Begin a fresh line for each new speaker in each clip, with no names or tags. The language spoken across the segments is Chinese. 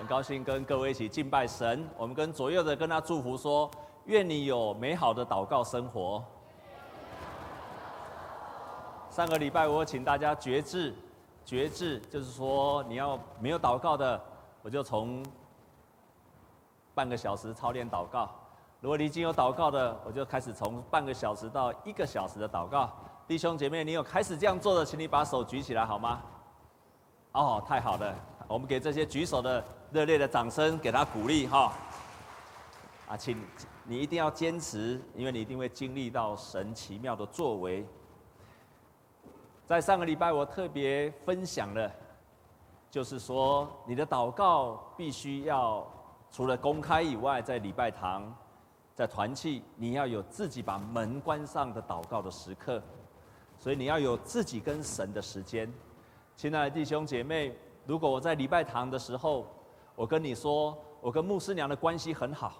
很高兴跟各位一起敬拜神。我们跟左右的跟他祝福说：愿你有美好的祷告生活。上个礼拜我请大家觉志，觉志就是说你要没有祷告的，我就从半个小时操练祷告；如果你已经有祷告的，我就开始从半个小时到一个小时的祷告。弟兄姐妹，你有开始这样做的，请你把手举起来好吗？哦，太好了，我们给这些举手的。热烈的掌声，给他鼓励哈！啊，请你一定要坚持，因为你一定会经历到神奇妙的作为。在上个礼拜，我特别分享了，就是说你的祷告必须要除了公开以外，在礼拜堂、在团契，你要有自己把门关上的祷告的时刻，所以你要有自己跟神的时间。亲爱的弟兄姐妹，如果我在礼拜堂的时候，我跟你说，我跟牧师娘的关系很好，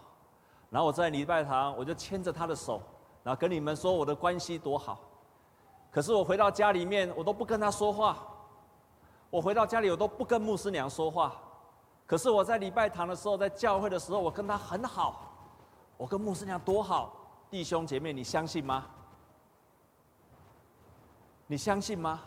然后我在礼拜堂，我就牵着她的手，然后跟你们说我的关系多好。可是我回到家里面，我都不跟她说话。我回到家里，我都不跟牧师娘说话。可是我在礼拜堂的时候，在教会的时候，我跟她很好。我跟牧师娘多好，弟兄姐妹，你相信吗？你相信吗？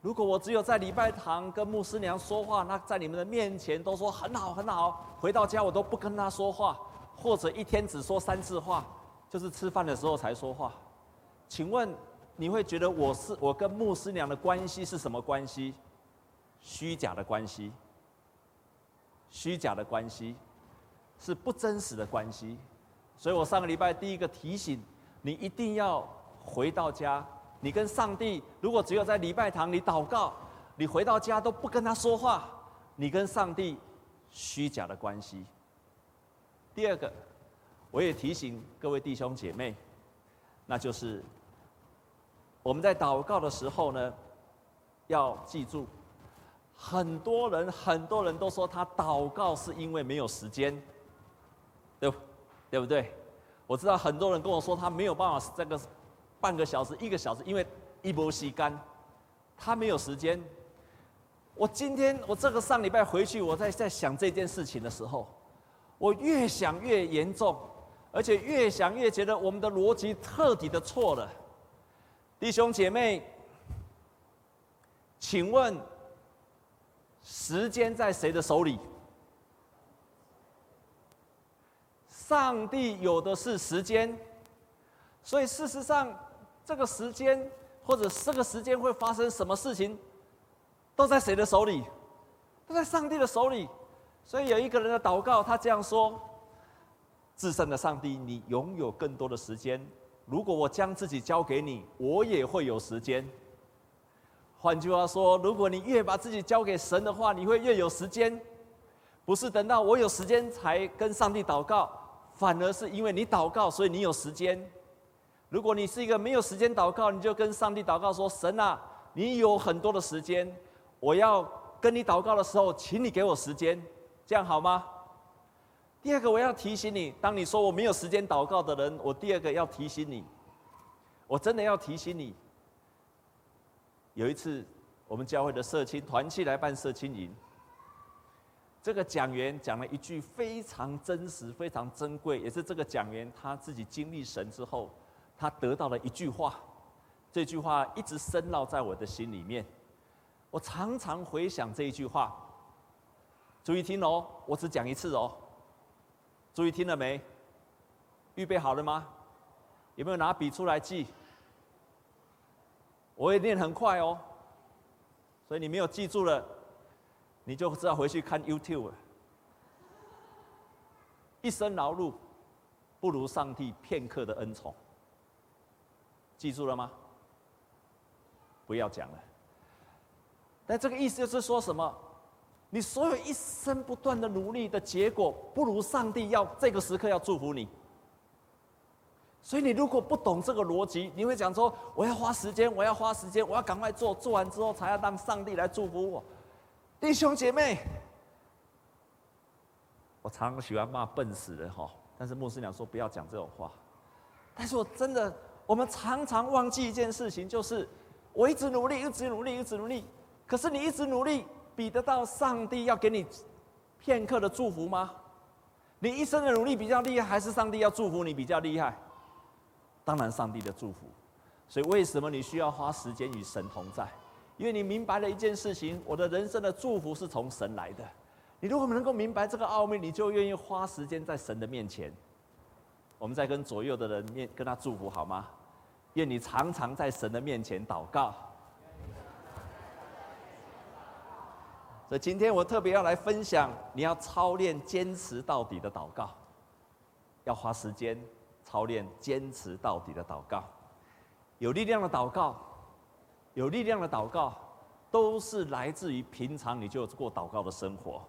如果我只有在礼拜堂跟牧师娘说话，那在你们的面前都说很好很好，回到家我都不跟他说话，或者一天只说三次话，就是吃饭的时候才说话。请问你会觉得我是我跟牧师娘的关系是什么关系？虚假的关系，虚假的关系，是不真实的关系。所以我上个礼拜第一个提醒你，一定要回到家。你跟上帝，如果只有在礼拜堂里祷告，你回到家都不跟他说话，你跟上帝虚假的关系。第二个，我也提醒各位弟兄姐妹，那就是我们在祷告的时候呢，要记住，很多人很多人都说他祷告是因为没有时间，对不？对不对？我知道很多人跟我说他没有办法这个。半个小时、一个小时，因为一波吸干，他没有时间。我今天，我这个上礼拜回去，我在在想这件事情的时候，我越想越严重，而且越想越觉得我们的逻辑彻底的错了。弟兄姐妹，请问，时间在谁的手里？上帝有的是时间，所以事实上。这个时间，或者这个时间会发生什么事情，都在谁的手里？都在上帝的手里。所以有一个人的祷告，他这样说：“至圣的上帝，你拥有更多的时间。如果我将自己交给你，我也会有时间。换句话说，如果你越把自己交给神的话，你会越有时间。不是等到我有时间才跟上帝祷告，反而是因为你祷告，所以你有时间。”如果你是一个没有时间祷告，你就跟上帝祷告说：“神啊，你有很多的时间，我要跟你祷告的时候，请你给我时间，这样好吗？”第二个，我要提醒你，当你说我没有时间祷告的人，我第二个要提醒你，我真的要提醒你。有一次，我们教会的社青团契来办社青营，这个讲员讲了一句非常真实、非常珍贵，也是这个讲员他自己经历神之后。他得到了一句话，这句话一直深烙在我的心里面。我常常回想这一句话。注意听哦，我只讲一次哦。注意听了没？预备好了吗？有没有拿笔出来记？我也念很快哦，所以你没有记住了，你就知道回去看 YouTube 了。一生劳碌，不如上帝片刻的恩宠。记住了吗？不要讲了。但这个意思就是说什么？你所有一生不断的努力的结果，不如上帝要这个时刻要祝福你。所以你如果不懂这个逻辑，你会讲说：我要花时间，我要花时间，我要赶快做，做完之后才要让上帝来祝福我。弟兄姐妹，我常喜欢骂笨死人哈，但是牧师娘说不要讲这种话。但是我真的。我们常常忘记一件事情，就是我一直努力，一直努力，一直努力。可是你一直努力，比得到上帝要给你片刻的祝福吗？你一生的努力比较厉害，还是上帝要祝福你比较厉害？当然，上帝的祝福。所以，为什么你需要花时间与神同在？因为你明白了一件事情：我的人生的祝福是从神来的。你如果能够明白这个奥秘，你就愿意花时间在神的面前。我们在跟左右的人面跟他祝福好吗？愿你常常在神的面前祷告。所以今天我特别要来分享，你要操练坚持到底的祷告，要花时间操练坚持到底的祷告。有力量的祷告，有力量的祷告，都是来自于平常你就过祷告的生活。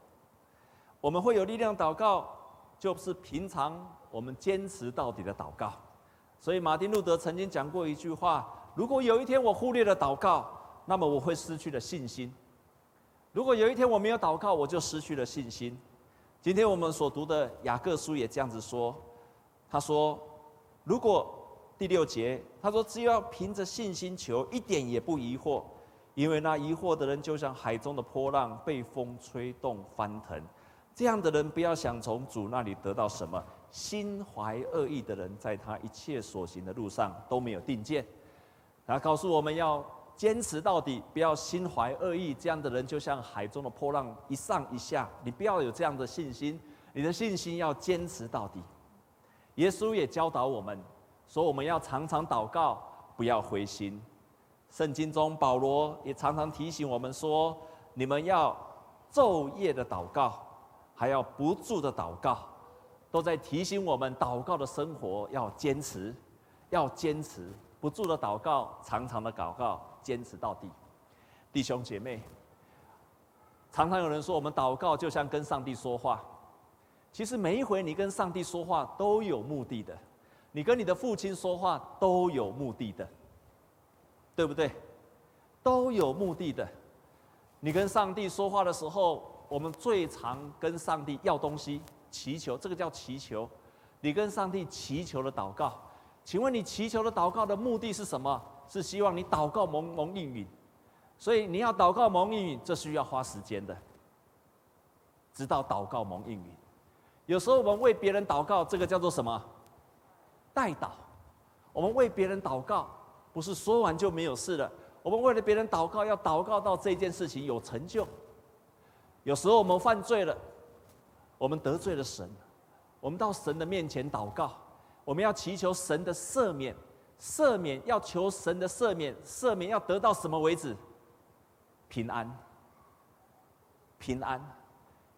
我们会有力量祷告，就是平常我们坚持到底的祷告。所以马丁路德曾经讲过一句话：如果有一天我忽略了祷告，那么我会失去了信心；如果有一天我没有祷告，我就失去了信心。今天我们所读的雅各书也这样子说，他说：如果第六节，他说只要凭着信心求，一点也不疑惑，因为那疑惑的人就像海中的波浪，被风吹动翻腾。这样的人不要想从主那里得到什么。心怀恶意的人，在他一切所行的路上都没有定见。他告诉我们要坚持到底，不要心怀恶意。这样的人就像海中的波浪，一上一下。你不要有这样的信心，你的信心要坚持到底。耶稣也教导我们说，我们要常常祷告，不要灰心。圣经中保罗也常常提醒我们说，你们要昼夜的祷告。还要不住的祷告，都在提醒我们祷告的生活要坚持，要坚持不住的祷告，常常的祷告，坚持到底。弟兄姐妹，常常有人说我们祷告就像跟上帝说话，其实每一回你跟上帝说话都有目的的，你跟你的父亲说话都有目的的，对不对？都有目的的。你跟上帝说话的时候。我们最常跟上帝要东西，祈求，这个叫祈求。你跟上帝祈求的祷告，请问你祈求的祷告的目的是什么？是希望你祷告蒙蒙应允。所以你要祷告蒙应允，这需要花时间的，直到祷告蒙应允。有时候我们为别人祷告，这个叫做什么？代祷。我们为别人祷告，不是说完就没有事了。我们为了别人祷告，要祷告到这件事情有成就。有时候我们犯罪了，我们得罪了神，我们到神的面前祷告，我们要祈求神的赦免，赦免要求神的赦免，赦免要得到什么为止？平安，平安，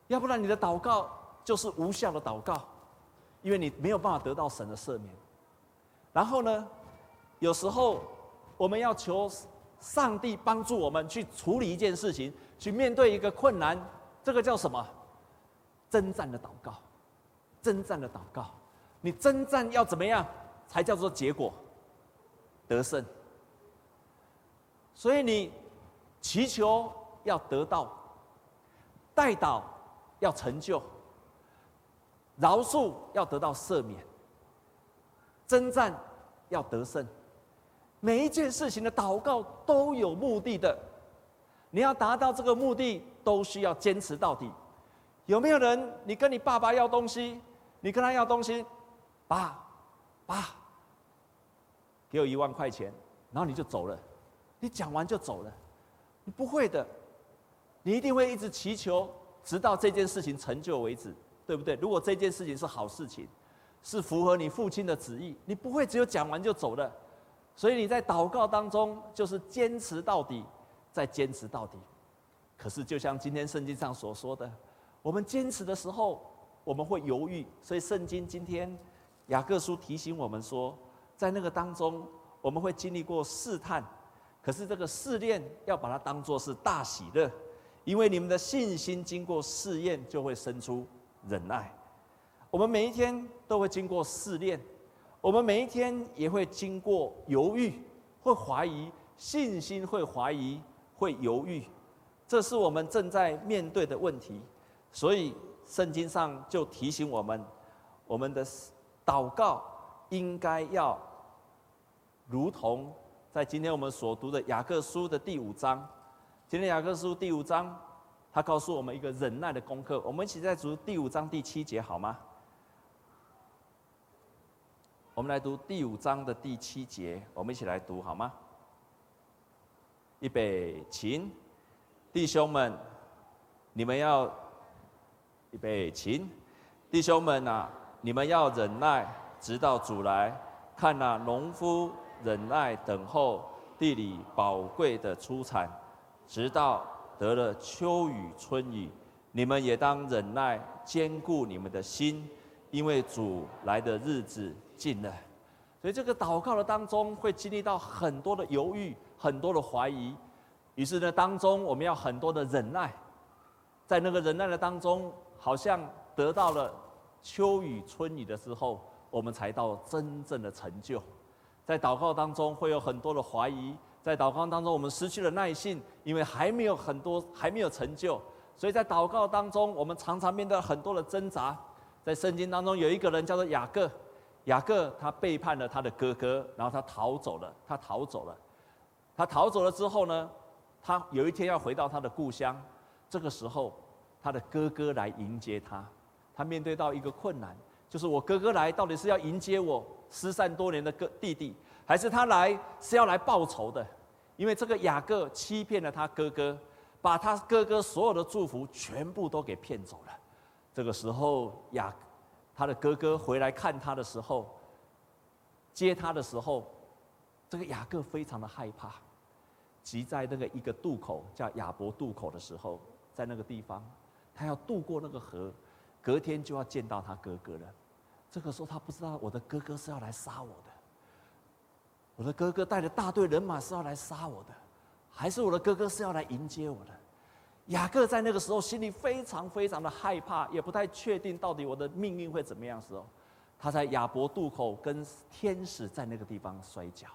要不然你的祷告就是无效的祷告，因为你没有办法得到神的赦免。然后呢，有时候我们要求上帝帮助我们去处理一件事情。去面对一个困难，这个叫什么？征战的祷告，征战的祷告。你征战要怎么样才叫做结果？得胜。所以你祈求要得到，代祷要成就，饶恕要得到赦免，征战要得胜。每一件事情的祷告都有目的的。你要达到这个目的，都需要坚持到底。有没有人？你跟你爸爸要东西，你跟他要东西，爸，爸，给我一万块钱，然后你就走了，你讲完就走了，你不会的，你一定会一直祈求，直到这件事情成就为止，对不对？如果这件事情是好事情，是符合你父亲的旨意，你不会只有讲完就走的。所以你在祷告当中，就是坚持到底。再坚持到底，可是就像今天圣经上所说的，我们坚持的时候，我们会犹豫。所以圣经今天雅各书提醒我们说，在那个当中，我们会经历过试探，可是这个试炼要把它当作是大喜乐，因为你们的信心经过试验，就会生出忍耐。我们每一天都会经过试炼，我们每一天也会经过犹豫，会怀疑，信心会怀疑。会犹豫，这是我们正在面对的问题。所以圣经上就提醒我们，我们的祷告应该要如同在今天我们所读的雅各书的第五章。今天雅各书第五章他告诉我们一个忍耐的功课。我们一起再读第五章第七节好吗？我们来读第五章的第七节，我们一起来读好吗？预备，请弟兄们，你们要预备，请弟兄们啊，你们要忍耐，直到主来。看那农夫忍耐等候地里宝贵的出产，直到得了秋雨春雨。你们也当忍耐，坚固你们的心，因为主来的日子近了。所以这个祷告的当中，会经历到很多的犹豫，很多的怀疑。于是呢，当中我们要很多的忍耐，在那个忍耐的当中，好像得到了秋雨春雨的时候。我们才到真正的成就，在祷告当中会有很多的怀疑，在祷告当中我们失去了耐性，因为还没有很多还没有成就，所以在祷告当中我们常常面对很多的挣扎。在圣经当中有一个人叫做雅各，雅各他背叛了他的哥哥，然后他逃走了，他逃走了，他逃走了之后呢，他有一天要回到他的故乡，这个时候他的哥哥来迎接他，他面对到一个困难。就是我哥哥来，到底是要迎接我失散多年的哥弟弟，还是他来是要来报仇的？因为这个雅各欺骗了他哥哥，把他哥哥所有的祝福全部都给骗走了。这个时候雅他的哥哥回来看他的时候，接他的时候，这个雅各非常的害怕，即在那个一个渡口叫亚伯渡口的时候，在那个地方，他要渡过那个河，隔天就要见到他哥哥了。这个时候他不知道我的哥哥是要来杀我的，我的哥哥带着大队人马是要来杀我的，还是我的哥哥是要来迎接我的？雅各在那个时候心里非常非常的害怕，也不太确定到底我的命运会怎么样的时候，他在雅伯渡口跟天使在那个地方摔跤，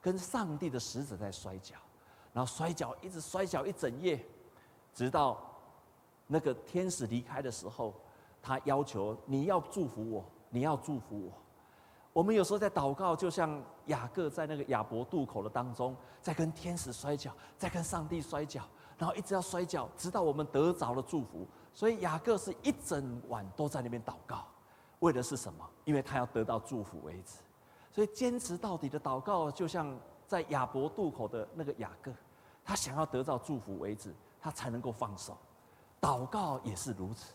跟上帝的使者在摔跤，然后摔跤一直摔跤一整夜，直到那个天使离开的时候，他要求你要祝福我。你要祝福我。我们有时候在祷告，就像雅各在那个雅博渡口的当中，在跟天使摔跤，在跟上帝摔跤，然后一直要摔跤，直到我们得着了祝福。所以雅各是一整晚都在那边祷告，为的是什么？因为他要得到祝福为止。所以坚持到底的祷告，就像在雅博渡口的那个雅各，他想要得到祝福为止，他才能够放手。祷告也是如此，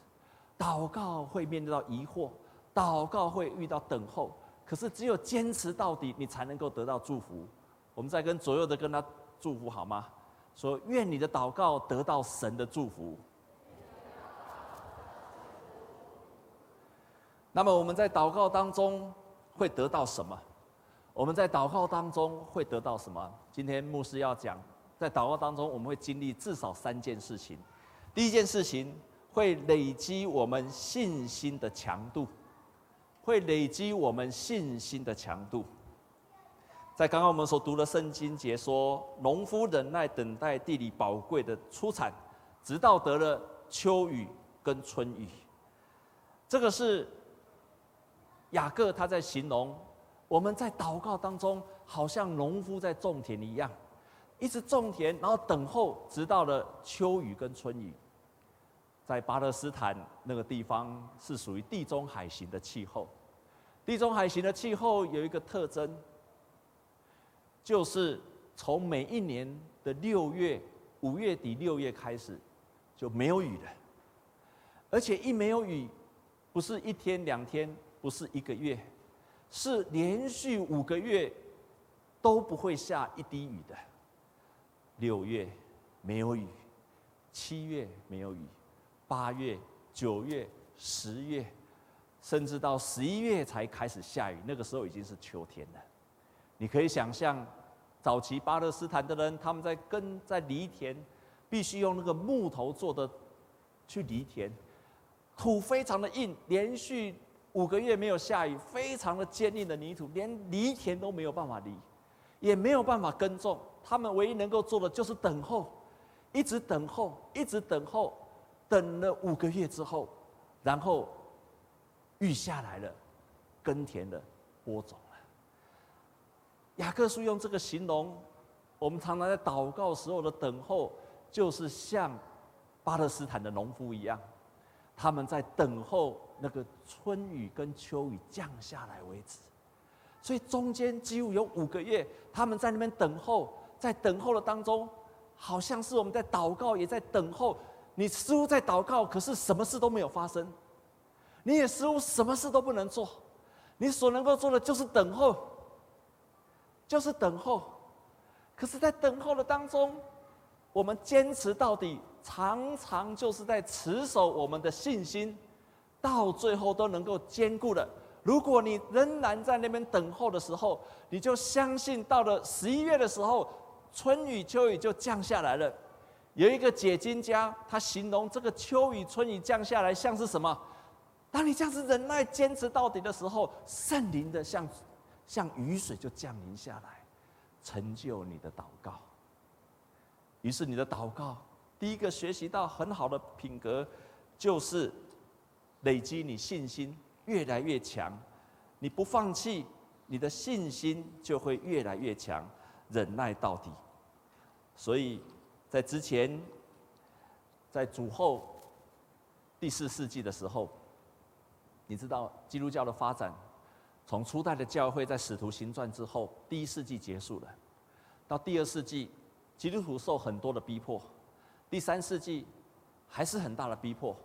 祷告会面对到疑惑。祷告会遇到等候，可是只有坚持到底，你才能够得到祝福。我们再跟左右的跟他祝福好吗？说愿你的祷告得到神的祝福。那么我们在祷告当中会得到什么？我们在祷告当中会得到什么？今天牧师要讲，在祷告当中我们会经历至少三件事情。第一件事情会累积我们信心的强度。会累积我们信心的强度。在刚刚我们所读的圣经节说，农夫忍耐等待地里宝贵的出产，直到得了秋雨跟春雨。这个是雅各他在形容我们在祷告当中，好像农夫在种田一样，一直种田，然后等候，直到了秋雨跟春雨。在巴勒斯坦那个地方是属于地中海型的气候。地中海型的气候有一个特征，就是从每一年的六月、五月底、六月开始就没有雨了，而且一没有雨，不是一天两天，不是一个月，是连续五个月都不会下一滴雨的。六月没有雨，七月没有雨，八月、九月、十月。甚至到十一月才开始下雨，那个时候已经是秋天了。你可以想象，早期巴勒斯坦的人，他们在耕在犁田，必须用那个木头做的去犁田，土非常的硬，连续五个月没有下雨，非常的坚硬的泥土，连犁田都没有办法犁，也没有办法耕种。他们唯一能够做的就是等候，一直等候，一直等候，等了五个月之后，然后。雨下来了，耕田的播种了。雅各书用这个形容，我们常常在祷告时候的等候，就是像巴勒斯坦的农夫一样，他们在等候那个春雨跟秋雨降下来为止。所以中间几乎有五个月，他们在那边等候，在等候的当中，好像是我们在祷告，也在等候。你似乎在祷告，可是什么事都没有发生。你也似乎什么事都不能做，你所能够做的就是等候，就是等候。可是，在等候的当中，我们坚持到底，常常就是在持守我们的信心，到最后都能够坚固的。如果你仍然在那边等候的时候，你就相信到了十一月的时候，春雨秋雨就降下来了。有一个解经家，他形容这个秋雨春雨降下来像是什么？当你这样子忍耐坚持到底的时候，圣灵的像像雨水就降临下来，成就你的祷告。于是你的祷告，第一个学习到很好的品格，就是累积你信心。越来越强，你不放弃，你的信心就会越来越强，忍耐到底。所以在之前，在主后第四世纪的时候，你知道基督教的发展，从初代的教会在使徒行传之后，第一世纪结束了，到第二世纪，基督徒受很多的逼迫，第三世纪还是很大的逼迫。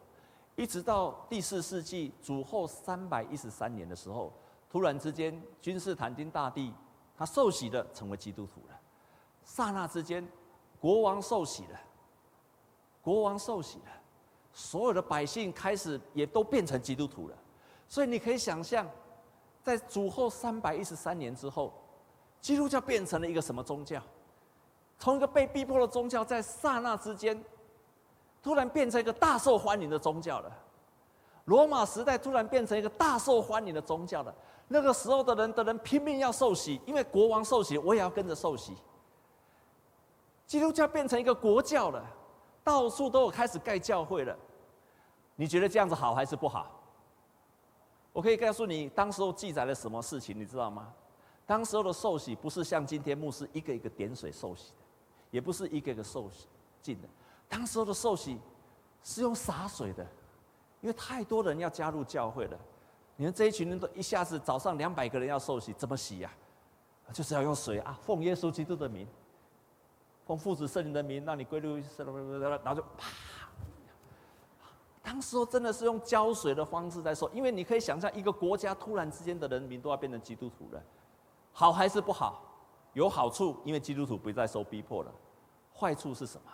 一直到第四世纪主后三百一十三年的时候，突然之间，君士坦丁大帝他受洗的，成为基督徒了。刹那之间，国王受洗了，国王受洗了，所有的百姓开始也都变成基督徒了。所以你可以想象，在主后三百一十三年之后，基督教变成了一个什么宗教？从一个被逼迫的宗教，在刹那之间。突然变成一个大受欢迎的宗教了，罗马时代突然变成一个大受欢迎的宗教了。那个时候的人的人拼命要受洗，因为国王受洗，我也要跟着受洗。基督教变成一个国教了，到处都有开始盖教会了。你觉得这样子好还是不好？我可以告诉你，当时候记载了什么事情，你知道吗？当时候的受洗不是像今天牧师一个一个点水受洗的，也不是一个一个受洗进的。当时候的受洗是用洒水的，因为太多人要加入教会了。你们这一群人都一下子早上两百个人要受洗，怎么洗呀？就是要用水啊，奉耶稣基督的名，奉父子圣灵的名，让你归入，然后就啪。当时候真的是用浇水的方式在说，因为你可以想象一个国家突然之间的人民都要变成基督徒了，好还是不好？有好处，因为基督徒不再受逼迫了。坏处是什么？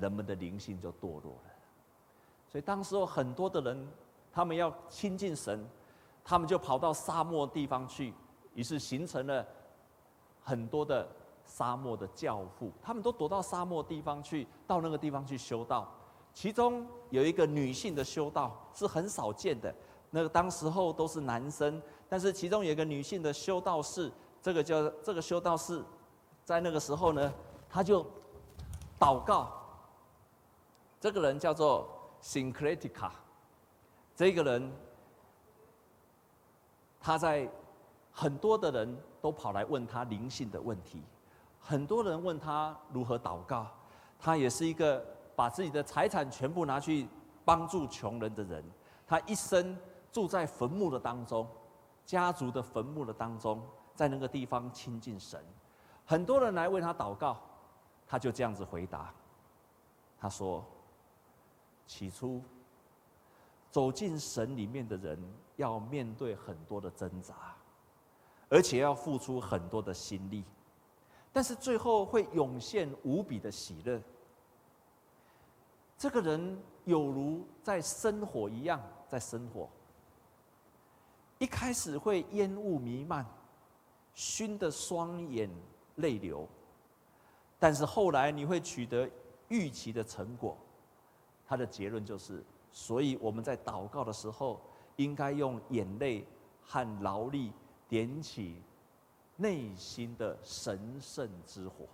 人们的灵性就堕落了，所以当时候很多的人，他们要亲近神，他们就跑到沙漠地方去，于是形成了很多的沙漠的教父，他们都躲到沙漠地方去，到那个地方去修道。其中有一个女性的修道是很少见的，那个当时候都是男生，但是其中有一个女性的修道士，这个叫这个修道士，在那个时候呢，他就祷告。这个人叫做 Syncretica，这个人，他在很多的人都跑来问他灵性的问题，很多人问他如何祷告，他也是一个把自己的财产全部拿去帮助穷人的人，他一生住在坟墓的当中，家族的坟墓的当中，在那个地方亲近神，很多人来为他祷告，他就这样子回答，他说。起初，走进神里面的人要面对很多的挣扎，而且要付出很多的心力，但是最后会涌现无比的喜乐。这个人有如在生火一样，在生火。一开始会烟雾弥漫，熏得双眼泪流，但是后来你会取得预期的成果。他的结论就是，所以我们在祷告的时候，应该用眼泪和劳力点起内心的神圣之火。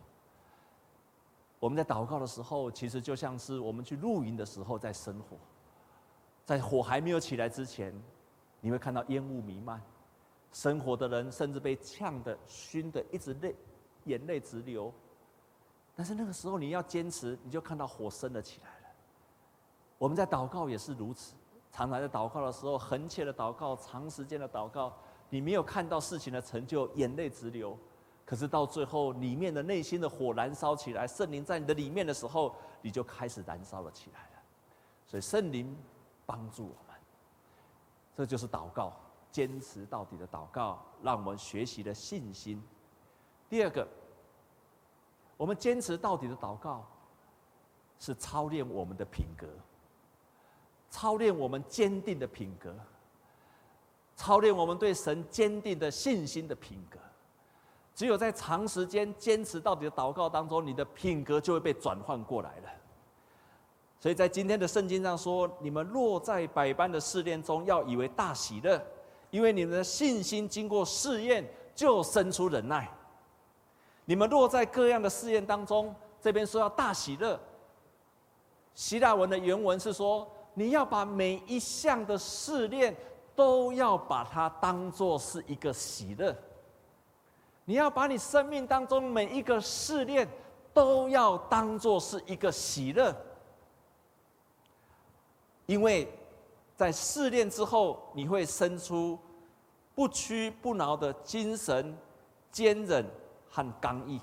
我们在祷告的时候，其实就像是我们去露营的时候在生火，在火还没有起来之前，你会看到烟雾弥漫，生火的人甚至被呛得、熏得一直泪眼泪直流。但是那个时候你要坚持，你就看到火升了起来了。我们在祷告也是如此，常常在祷告的时候，恒切的祷告，长时间的祷告，你没有看到事情的成就，眼泪直流。可是到最后，里面的内心的火燃烧起来，圣灵在你的里面的时候，你就开始燃烧了起来了。所以圣灵帮助我们，这就是祷告，坚持到底的祷告，让我们学习的信心。第二个，我们坚持到底的祷告，是操练我们的品格，操练我们坚定的品格，操练我们对神坚定的信心的品格。只有在长时间坚持到底的祷告当中，你的品格就会被转换过来了。所以在今天的圣经上说：“你们若在百般的试炼中，要以为大喜乐，因为你们的信心经过试验，就生出忍耐。你们若在各样的试验当中，这边说要大喜乐。希腊文的原文是说，你要把每一项的试炼都要把它当做是一个喜乐。”你要把你生命当中每一个试炼都要当做是一个喜乐，因为在试炼之后，你会生出不屈不挠的精神、坚忍和刚毅。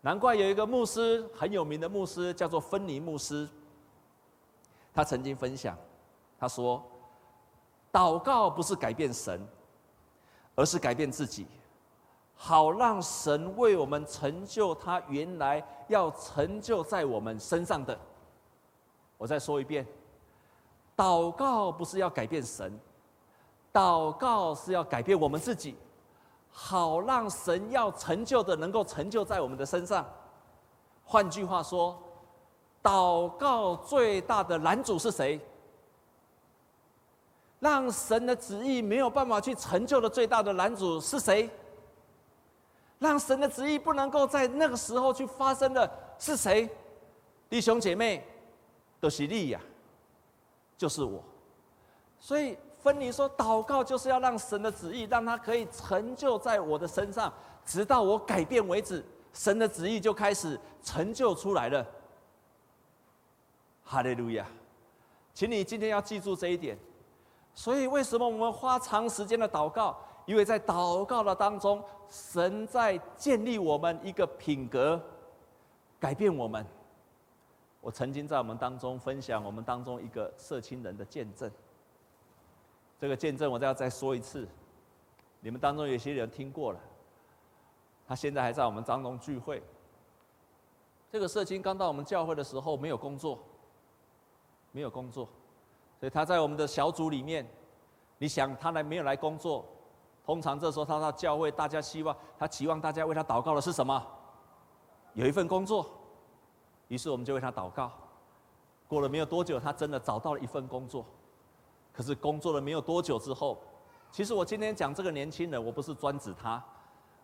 难怪有一个牧师很有名的牧师，叫做芬尼牧师，他曾经分享，他说：“祷告不是改变神，而是改变自己。”好让神为我们成就他原来要成就在我们身上的。我再说一遍，祷告不是要改变神，祷告是要改变我们自己，好让神要成就的能够成就在我们的身上。换句话说，祷告最大的拦阻是谁？让神的旨意没有办法去成就的最大的拦阻是谁？让神的旨意不能够在那个时候去发生的是谁？弟兄姐妹，都是你呀，就是我。所以芬尼说，祷告就是要让神的旨意，让他可以成就在我的身上，直到我改变为止，神的旨意就开始成就出来了。哈利路亚！请你今天要记住这一点。所以为什么我们花长时间的祷告？因为在祷告的当中，神在建立我们一个品格，改变我们。我曾经在我们当中分享我们当中一个社青人的见证。这个见证我再要再说一次，你们当中有些人听过了。他现在还在我们当中聚会。这个社青刚到我们教会的时候没有工作，没有工作，所以他在我们的小组里面，你想他来没有来工作？通常这时候他到教会，大家希望他期望大家为他祷告的是什么？有一份工作。于是我们就为他祷告。过了没有多久，他真的找到了一份工作。可是工作了没有多久之后，其实我今天讲这个年轻人，我不是专指他，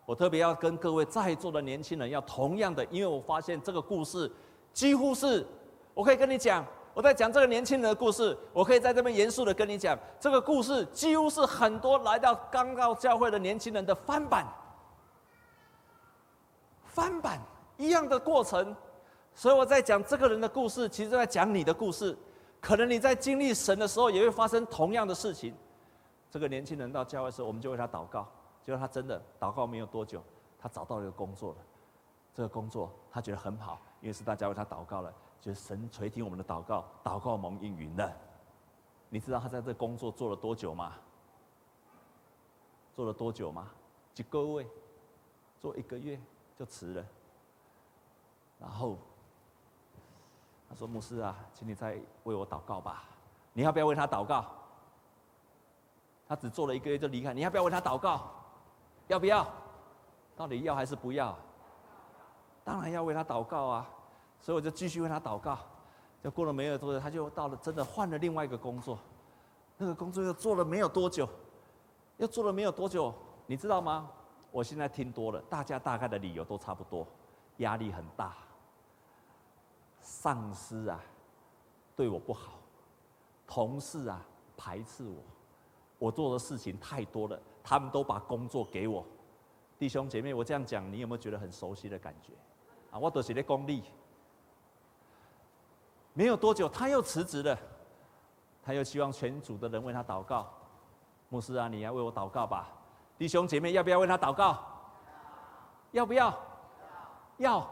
我特别要跟各位在座的年轻人要同样的，因为我发现这个故事几乎是，我可以跟你讲。我在讲这个年轻人的故事，我可以在这边严肃的跟你讲，这个故事几乎是很多来到刚到教会的年轻人的翻版，翻版一样的过程。所以我在讲这个人的故事，其实在讲你的故事。可能你在经历神的时候，也会发生同样的事情。这个年轻人到教会的时候，我们就为他祷告，结果他真的祷告没有多久，他找到了一个工作了。这个工作他觉得很好，因为是大家为他祷告了。就是神垂听我们的祷告，祷告蒙应允了。你知道他在这工作做了多久吗？做了多久吗？几个月，做一个月就辞了。然后他说：“牧师啊，请你再为我祷告吧。你要不要为他祷告？他只做了一个月就离开，你要不要为他祷告？要不要？到底要还是不要？当然要为他祷告啊。”所以我就继续为他祷告，就过了没有多久，他就到了真的换了另外一个工作，那个工作又做了没有多久，又做了没有多久，你知道吗？我现在听多了，大家大概的理由都差不多，压力很大，上司啊对我不好，同事啊排斥我，我做的事情太多了，他们都把工作给我。弟兄姐妹，我这样讲，你有没有觉得很熟悉的感觉？啊，我都是在功利。没有多久，他又辞职了。他又希望全组的人为他祷告。牧师啊，你要为我祷告吧。弟兄姐妹，要不要为他祷告？要不要？要。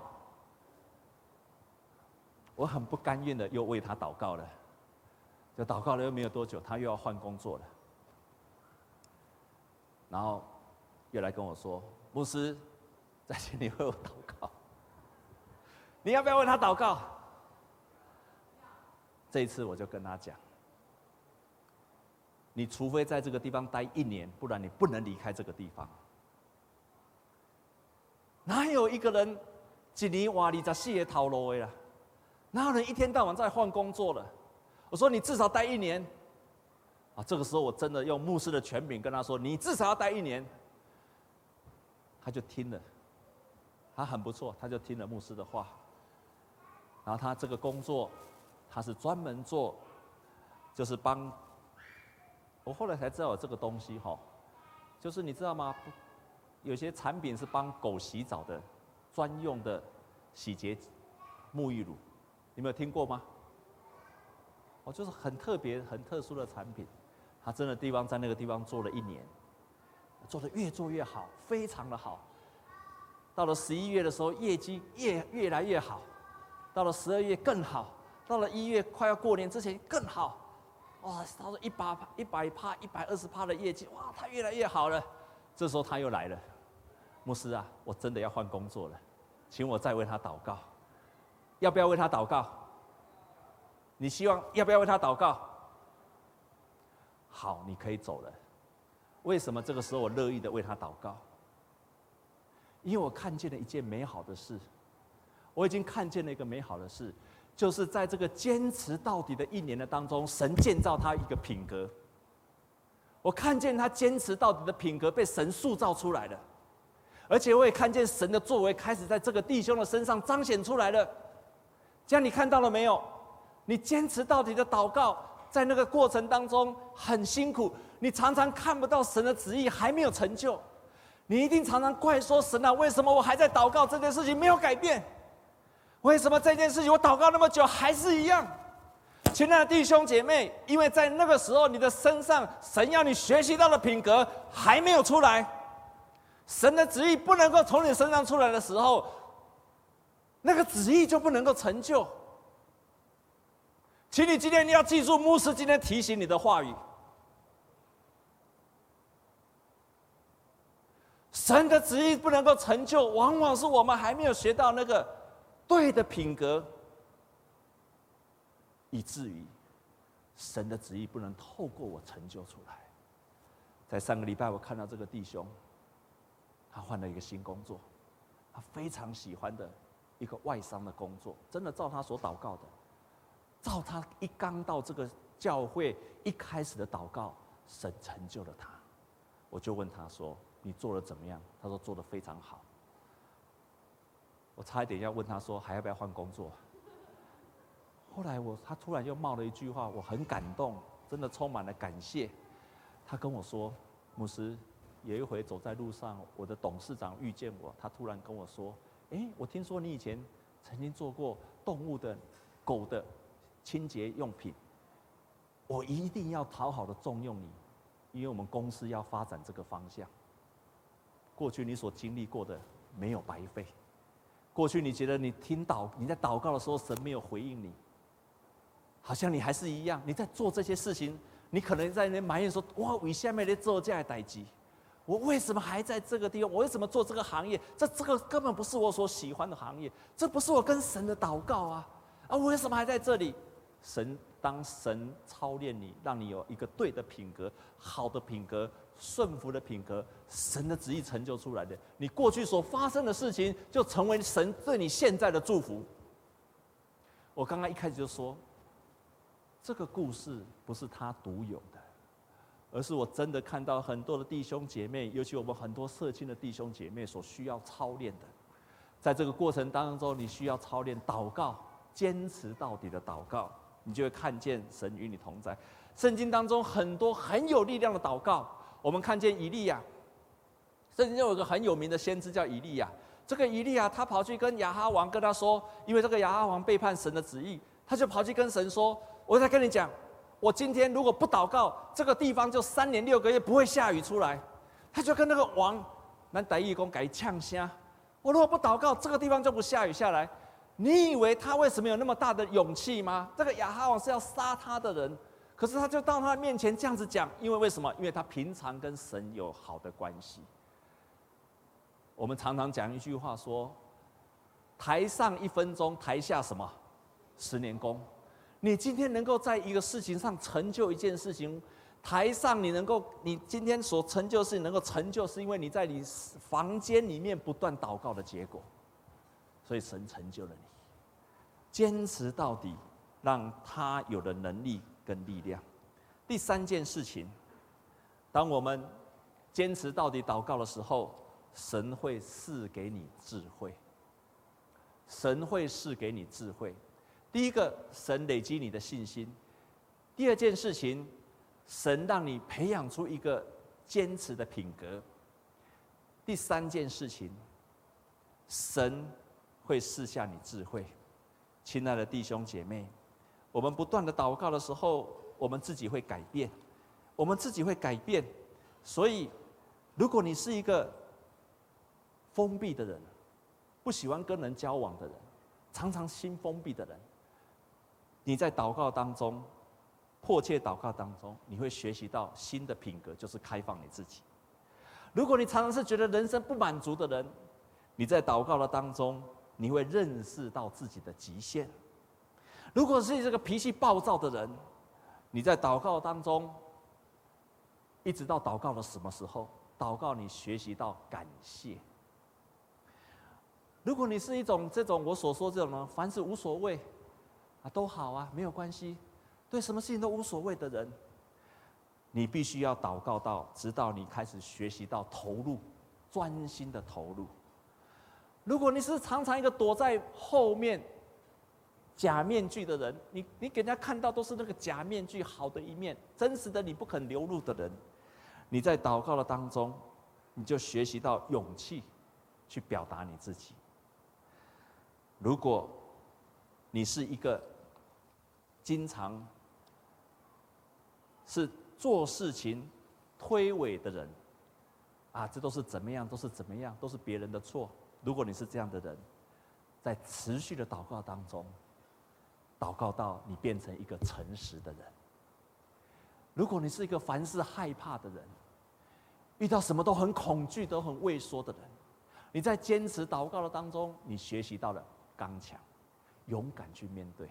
我很不甘愿的又为他祷告了。就祷告了又没有多久，他又要换工作了。然后又来跟我说：“牧师，再请你为我祷告。你要不要为他祷告？”这一次我就跟他讲。你除非在这个地方待一年，不然你不能离开这个地方。哪有一个人一年哇你在四个头路的啦？哪有人一天到晚在换工作了？我说你至少待一年。啊，这个时候我真的用牧师的权柄跟他说：“你至少要待一年。”他就听了，他很不错，他就听了牧师的话。然后他这个工作，他是专门做，就是帮。我后来才知道有这个东西哈，就是你知道吗？有些产品是帮狗洗澡的，专用的洗洁沐浴乳，你没有听过吗？哦，就是很特别、很特殊的产品。他真的地方在那个地方做了一年，做的越做越好，非常的好。到了十一月的时候，业绩越越来越好，到了十二月更好，到了一月快要过年之前更好。哇！他说一百趴、一百帕、一百二十趴的业绩，哇，他越来越好了。这时候他又来了，牧师啊，我真的要换工作了，请我再为他祷告，要不要为他祷告？你希望要不要为他祷告？好，你可以走了。为什么这个时候我乐意的为他祷告？因为我看见了一件美好的事，我已经看见了一个美好的事。就是在这个坚持到底的一年的当中，神建造他一个品格。我看见他坚持到底的品格被神塑造出来了，而且我也看见神的作为开始在这个弟兄的身上彰显出来了。这样你看到了没有？你坚持到底的祷告，在那个过程当中很辛苦，你常常看不到神的旨意还没有成就，你一定常常怪说神啊，为什么我还在祷告这件事情没有改变？为什么这件事情我祷告那么久还是一样？亲爱的弟兄姐妹，因为在那个时候你的身上神要你学习到的品格还没有出来，神的旨意不能够从你身上出来的时候，那个旨意就不能够成就。请你今天你要记住牧师今天提醒你的话语，神的旨意不能够成就，往往是我们还没有学到那个。对的品格，以至于神的旨意不能透过我成就出来。在上个礼拜，我看到这个弟兄，他换了一个新工作，他非常喜欢的一个外商的工作，真的照他所祷告的，照他一刚到这个教会一开始的祷告，神成就了他。我就问他说：“你做的怎么样？”他说：“做的非常好。”我差一点要问他说，还要不要换工作？后来我他突然又冒了一句话，我很感动，真的充满了感谢。他跟我说：“牧师，有一回走在路上，我的董事长遇见我，他突然跟我说：‘诶，我听说你以前曾经做过动物的狗的清洁用品，我一定要讨好的重用你，因为我们公司要发展这个方向。过去你所经历过的没有白费。’过去你觉得你听祷你在祷告的时候神没有回应你，好像你还是一样你在做这些事情，你可能在那埋怨说：哇，为什么在做这样的代志？我为什么还在这个地方？我为什么做这个行业？这这个根本不是我所喜欢的行业，这不是我跟神的祷告啊！啊，我为什么还在这里？神当神操练你，让你有一个对的品格，好的品格。顺服的品格，神的旨意成就出来的，你过去所发生的事情，就成为神对你现在的祝福。我刚刚一开始就说，这个故事不是他独有的，而是我真的看到很多的弟兄姐妹，尤其我们很多社青的弟兄姐妹所需要操练的，在这个过程当中，你需要操练祷告，坚持到底的祷告，你就会看见神与你同在。圣经当中很多很有力量的祷告。我们看见以利亚，圣经有一个很有名的先知叫以利亚。这个以利亚他跑去跟亚哈王跟他说，因为这个亚哈王背叛神的旨意，他就跑去跟神说：“我在跟你讲，我今天如果不祷告，这个地方就三年六个月不会下雨出来。”他就跟那个王，南歹义公改呛声：“我如果不祷告，这个地方就不下雨下来。你以为他为什么有那么大的勇气吗？这个亚哈王是要杀他的人，可是他就到他面前这样子讲，因为为什么？因为他平常跟神有好的关系。我们常常讲一句话说：台上一分钟，台下什么？”十年功，你今天能够在一个事情上成就一件事情，台上你能够，你今天所成就的事能够成就，是因为你在你房间里面不断祷告的结果，所以神成就了你。坚持到底，让他有了能力跟力量。第三件事情，当我们坚持到底祷告的时候，神会赐给你智慧，神会赐给你智慧。第一个，神累积你的信心；第二件事情，神让你培养出一个坚持的品格；第三件事情，神会赐下你智慧。亲爱的弟兄姐妹，我们不断的祷告的时候，我们自己会改变，我们自己会改变。所以，如果你是一个封闭的人，不喜欢跟人交往的人，常常心封闭的人，你在祷告当中，迫切祷告当中，你会学习到新的品格，就是开放你自己。如果你常常是觉得人生不满足的人，你在祷告的当中，你会认识到自己的极限。如果是这个脾气暴躁的人，你在祷告当中，一直到祷告的什么时候？祷告你学习到感谢。如果你是一种这种我所说这种呢，凡事无所谓。啊，都好啊，没有关系，对什么事情都无所谓的人，你必须要祷告到，直到你开始学习到投入，专心的投入。如果你是常常一个躲在后面假面具的人，你你给人家看到都是那个假面具好的一面，真实的你不肯流露的人，你在祷告的当中，你就学习到勇气去表达你自己。如果你是一个经常是做事情推诿的人，啊，这都是怎么样，都是怎么样，都是别人的错。如果你是这样的人，在持续的祷告当中，祷告到你变成一个诚实的人。如果你是一个凡事害怕的人，遇到什么都很恐惧、都很畏缩的人，你在坚持祷告的当中，你学习到了刚强。勇敢去面对。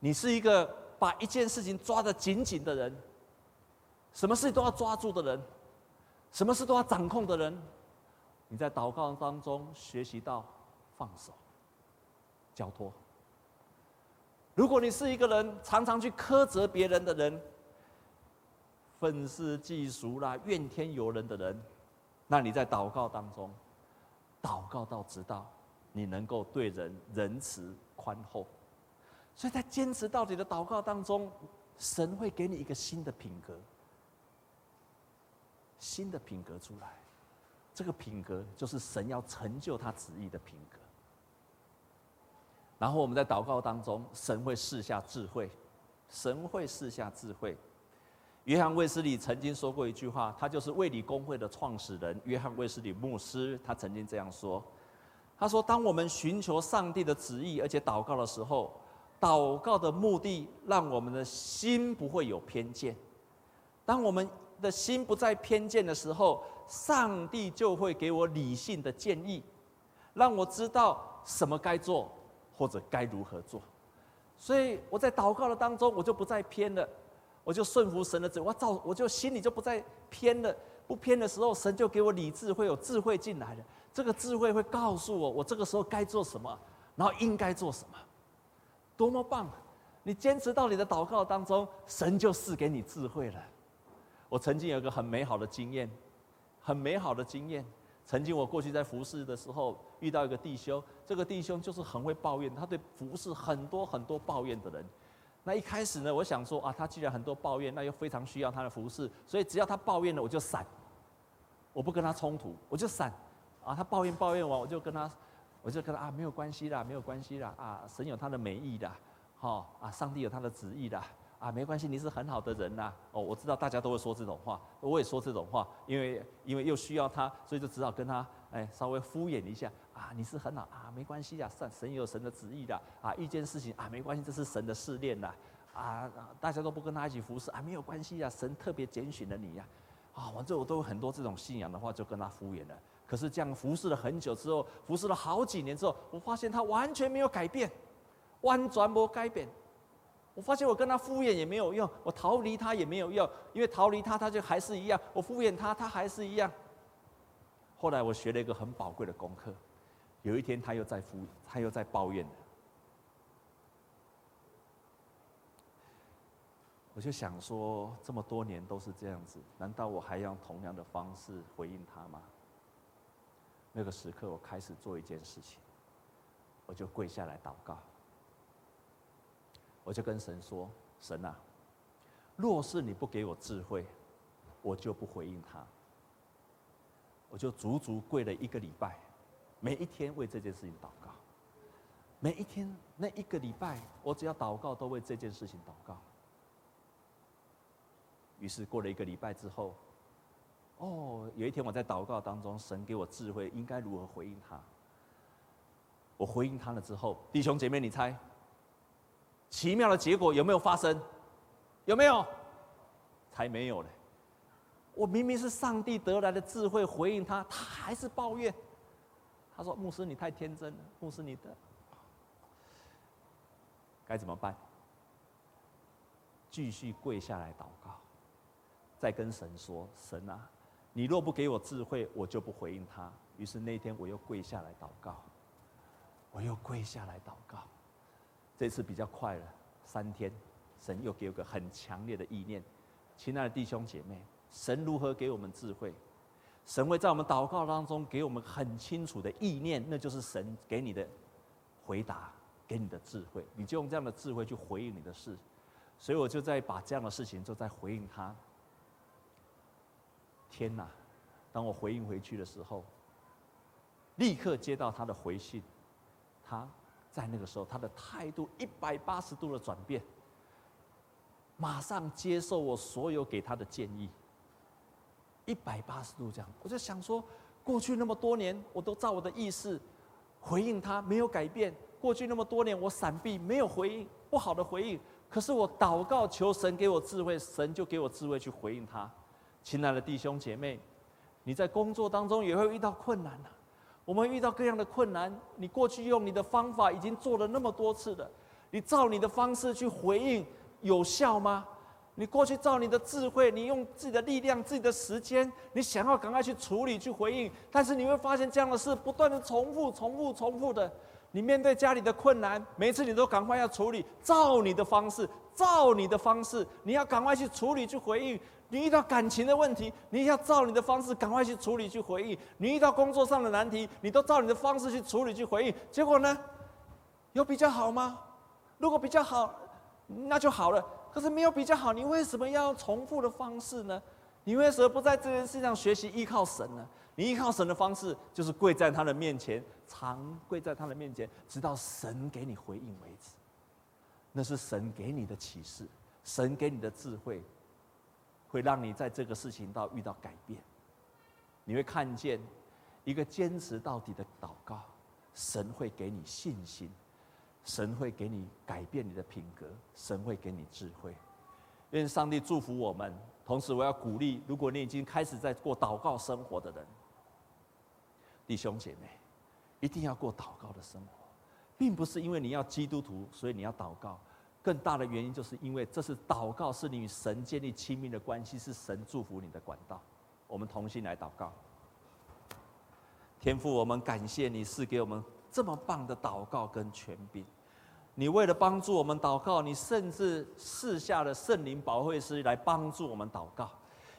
你是一个把一件事情抓得紧紧的人，什么事都要抓住的人，什么事都要掌控的人。你在祷告当中学习到放手、交托。如果你是一个人常常去苛责别人的人，愤世嫉俗啦、怨天尤人的人，那你在祷告当中，祷告到直到。你能够对人仁慈宽厚，所以在坚持到底的祷告当中，神会给你一个新的品格，新的品格出来。这个品格就是神要成就他旨意的品格。然后我们在祷告当中，神会赐下智慧，神会赐下智慧。约翰卫斯理曾经说过一句话，他就是卫理公会的创始人约翰卫斯理牧师，他曾经这样说。他说：“当我们寻求上帝的旨意，而且祷告的时候，祷告的目的让我们的心不会有偏见。当我们的心不再偏见的时候，上帝就会给我理性的建议，让我知道什么该做或者该如何做。所以我在祷告的当中，我就不再偏了，我就顺服神的旨，我照我就心里就不再偏了。不偏的时候，神就给我理智，会有智慧进来的。”这个智慧会告诉我，我这个时候该做什么，然后应该做什么，多么棒！你坚持到你的祷告当中，神就赐给你智慧了。我曾经有一个很美好的经验，很美好的经验。曾经我过去在服侍的时候，遇到一个弟兄，这个弟兄就是很会抱怨，他对服侍很多很多抱怨的人。那一开始呢，我想说啊，他既然很多抱怨，那又非常需要他的服侍，所以只要他抱怨了，我就闪，我不跟他冲突，我就闪。啊，他抱怨抱怨完，我就跟他，我就跟他啊，没有关系啦，没有关系啦，啊，神有他的美意的，哈，啊，上帝有他的旨意的，啊，没关系，你是很好的人呐，哦，我知道大家都会说这种话，我也说这种话，因为因为又需要他，所以就只好跟他哎稍微敷衍一下，啊，你是很好啊，没关系呀，神神有神的旨意的，啊，遇见事情啊，没关系，这是神的试炼呐，啊，大家都不跟他一起服侍啊，没有关系呀，神特别拣选了你呀，啊，完之后我都有很多这种信仰的话，就跟他敷衍了。可是这样服侍了很久之后，服侍了好几年之后，我发现他完全没有改变，完全没改变。我发现我跟他敷衍也没有用，我逃离他也没有用，因为逃离他他就还是一样，我敷衍他他还是一样。后来我学了一个很宝贵的功课，有一天他又在敷，他又在抱怨。我就想说，这么多年都是这样子，难道我还用同样的方式回应他吗？那个时刻，我开始做一件事情，我就跪下来祷告。我就跟神说：“神啊，若是你不给我智慧，我就不回应他。”我就足足跪了一个礼拜，每一天为这件事情祷告。每一天那一个礼拜，我只要祷告，都为这件事情祷告。于是过了一个礼拜之后。哦，有一天我在祷告当中，神给我智慧，应该如何回应他？我回应他了之后，弟兄姐妹，你猜，奇妙的结果有没有发生？有没有？才没有呢！我明明是上帝得来的智慧回应他，他还是抱怨。他说：“牧师，你太天真了。”牧师，你的该怎么办？继续跪下来祷告，再跟神说：“神啊！”你若不给我智慧，我就不回应他。于是那天我又跪下来祷告，我又跪下来祷告。这次比较快了，三天，神又给我个很强烈的意念。亲爱的弟兄姐妹，神如何给我们智慧？神会在我们祷告当中给我们很清楚的意念，那就是神给你的回答，给你的智慧。你就用这样的智慧去回应你的事。所以我就在把这样的事情，就在回应他。天哪！当我回应回去的时候，立刻接到他的回信。他在那个时候，他的态度一百八十度的转变，马上接受我所有给他的建议。一百八十度这样，我就想说，过去那么多年，我都照我的意思回应他，没有改变。过去那么多年，我闪避，没有回应，不好的回应。可是我祷告求神给我智慧，神就给我智慧去回应他。亲爱的弟兄姐妹，你在工作当中也会遇到困难呐。我们遇到各样的困难，你过去用你的方法已经做了那么多次了，你照你的方式去回应有效吗？你过去照你的智慧，你用自己的力量、自己的时间，你想要赶快去处理、去回应，但是你会发现这样的事不断的重复、重复、重复的。你面对家里的困难，每次你都赶快要处理，照你的方式，照你的方式，你要赶快去处理、去回应。你遇到感情的问题，你要照你的方式赶快去处理、去回应；你遇到工作上的难题，你都照你的方式去处理、去回应。结果呢，有比较好吗？如果比较好，那就好了。可是没有比较好，你为什么要重复的方式呢？你为什么不在这件事上学习依靠神呢？你依靠神的方式，就是跪在他的面前，常跪在他的面前，直到神给你回应为止。那是神给你的启示，神给你的智慧。会让你在这个事情到遇到改变，你会看见一个坚持到底的祷告，神会给你信心，神会给你改变你的品格，神会给你智慧。愿上帝祝福我们。同时，我要鼓励，如果你已经开始在过祷告生活的人，弟兄姐妹，一定要过祷告的生活，并不是因为你要基督徒，所以你要祷告。更大的原因，就是因为这是祷告，是你与神建立亲密的关系，是神祝福你的管道。我们同心来祷告。天父，我们感谢你赐给我们这么棒的祷告跟权柄。你为了帮助我们祷告，你甚至赐下了圣灵保惠师来帮助我们祷告。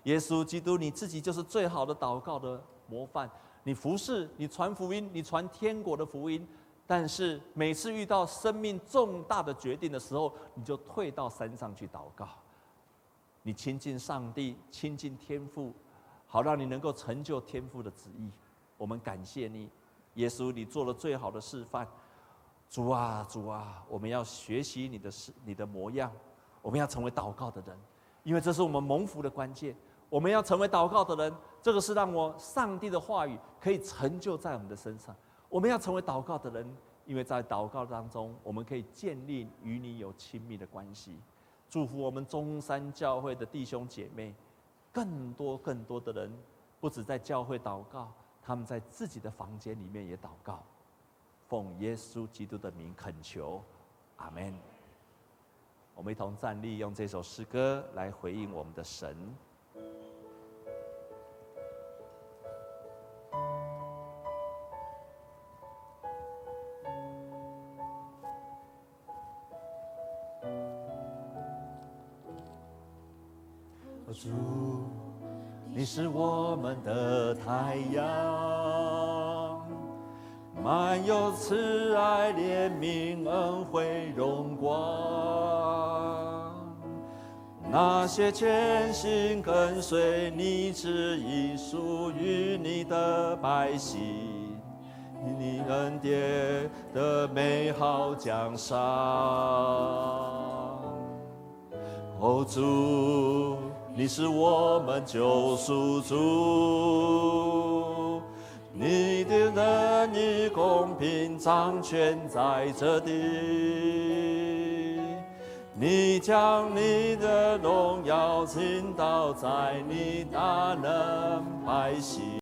耶稣基督，你自己就是最好的祷告的模范。你服侍，你传福音，你传天国的福音。但是每次遇到生命重大的决定的时候，你就退到山上去祷告。你亲近上帝，亲近天父，好让你能够成就天父的旨意。我们感谢你，耶稣，你做了最好的示范。主啊，主啊，我们要学习你的事，你的模样。我们要成为祷告的人，因为这是我们蒙福的关键。我们要成为祷告的人，这个是让我上帝的话语可以成就在我们的身上。我们要成为祷告的人，因为在祷告当中，我们可以建立与你有亲密的关系。祝福我们中山教会的弟兄姐妹，更多更多的人，不止在教会祷告，他们在自己的房间里面也祷告。奉耶稣基督的名恳求，阿门。我们一同站立，用这首诗歌来回应我们的神。是我们的太阳，满有慈爱、怜悯、恩惠、荣光。那些虔心跟随你旨意、属于你的百姓，你恩典的美好奖赏。哦，主。你是我们救赎主，你的仁义公平掌权在这地，你将你的荣耀倾倒在你大能百姓。